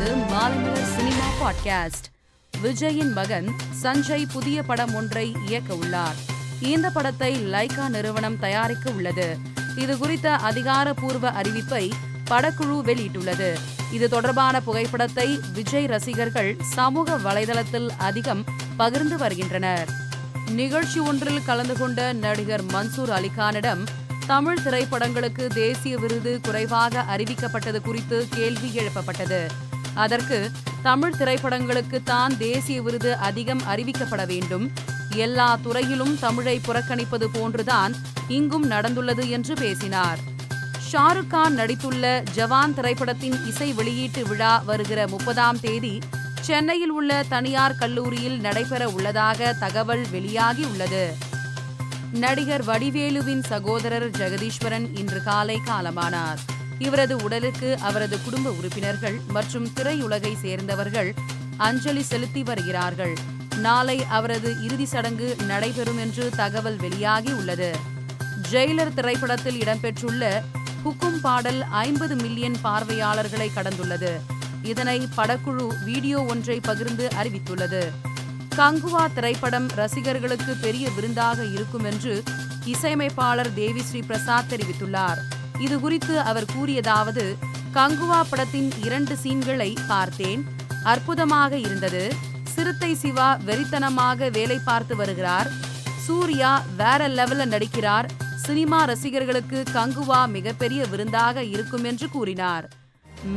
கொண்டிருப்பது Maalaimalar cinema podcast. விஜயின் மகன் சஞ்சய் புதிய படம் ஒன்றை இயக்க உள்ளார். இந்த படத்தை லைகா நிறுவனம் தயாரிக்க உள்ளது. இது குறித்த அதிகாரப்பூர்வ அறிவிப்பை படக்குழு வெளியிட்டுள்ளது. இது தொடர்பான புகைப்படத்தை விஜய் ரசிகர்கள் சமூக வலைதளத்தில் அதிகம் பகிர்ந்து வருகின்றனர். நிகழ்ச்சி ஒன்றில் கலந்து கொண்ட நடிகர் மன்சூர் அலிகானிடம் தமிழ் திரைப்படங்களுக்கு தேசிய விருது குறைவாக அறிவிக்கப்பட்டது குறித்து கேள்வி எழுப்பப்பட்டது. அதற்கு தமிழ் திரைப்படங்களுக்கு தான் தேசிய விருது அதிகம் அறிவிக்கப்பட வேண்டும். எல்லா துறையிலும் தமிழை புறக்கணிப்பது போன்றுதான் இங்கும் நடந்துள்ளது என்று பேசினார். ஷாருக் கான் நடித்துள்ள ஜவான் திரைப்படத்தின் இசை வெளியீட்டு விழா வருகிற முப்பதாம் தேதி சென்னையில் உள்ள தனியார் கல்லூரியில் நடைபெற உள்ளதாக தகவல் வெளியாகி உள்ளது. நடிகர் வடிவேலுவின் சகோதரர் ஜெகதீஸ்வரன் இன்று காலை காலமானார். இவரது உடலுக்கு அவரது குடும்ப உறுப்பினர்கள் மற்றும் திரையுலகை சேர்ந்தவர்கள் அஞ்சலி செலுத்தி வருகிறார்கள். நாளை அவரது இறுதி சடங்கு நடைபெறும் என்று தகவல் வெளியாகி உள்ளது. ஜெயிலர் திரைப்படத்தில் இடம்பெற்றுள்ள ஹுக்கும் பாடல் ஐம்பது மில்லியன் பார்வையாளர்களை கடந்துள்ளது. இதனை படக்குழு வீடியோ ஒன்றை பகிர்ந்து அறிவித்துள்ளது. கங்குவா திரைப்படம் ரசிகர்களுக்கு பெரிய விருந்தாக இருக்கும் என்று இசையமைப்பாளர் தேவிஸ்ரீ பிரசாத் தெரிவித்துள்ளார். இது குறித்து அவர் கூறியதாவது கங்குவா படத்தின் இரண்டு சீன்களை பார்த்தேன். அற்புதமாக இருந்தது. சிறுத்தை சிவா வெறித்தனமாக வேலை பார்த்து வருகிறார். சூர்யா வேற லெவல்ல நடிக்கிறார். சினிமா ரசிகர்களுக்கு கங்குவா மிகப்பெரிய விருந்தாக இருக்கும் என்று கூறினார்.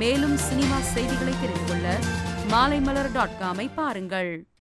மேலும் சினிமா செய்திகளை தெரிந்து கொள்ள மாலைமலர் டாட் காமை பாருங்கள்.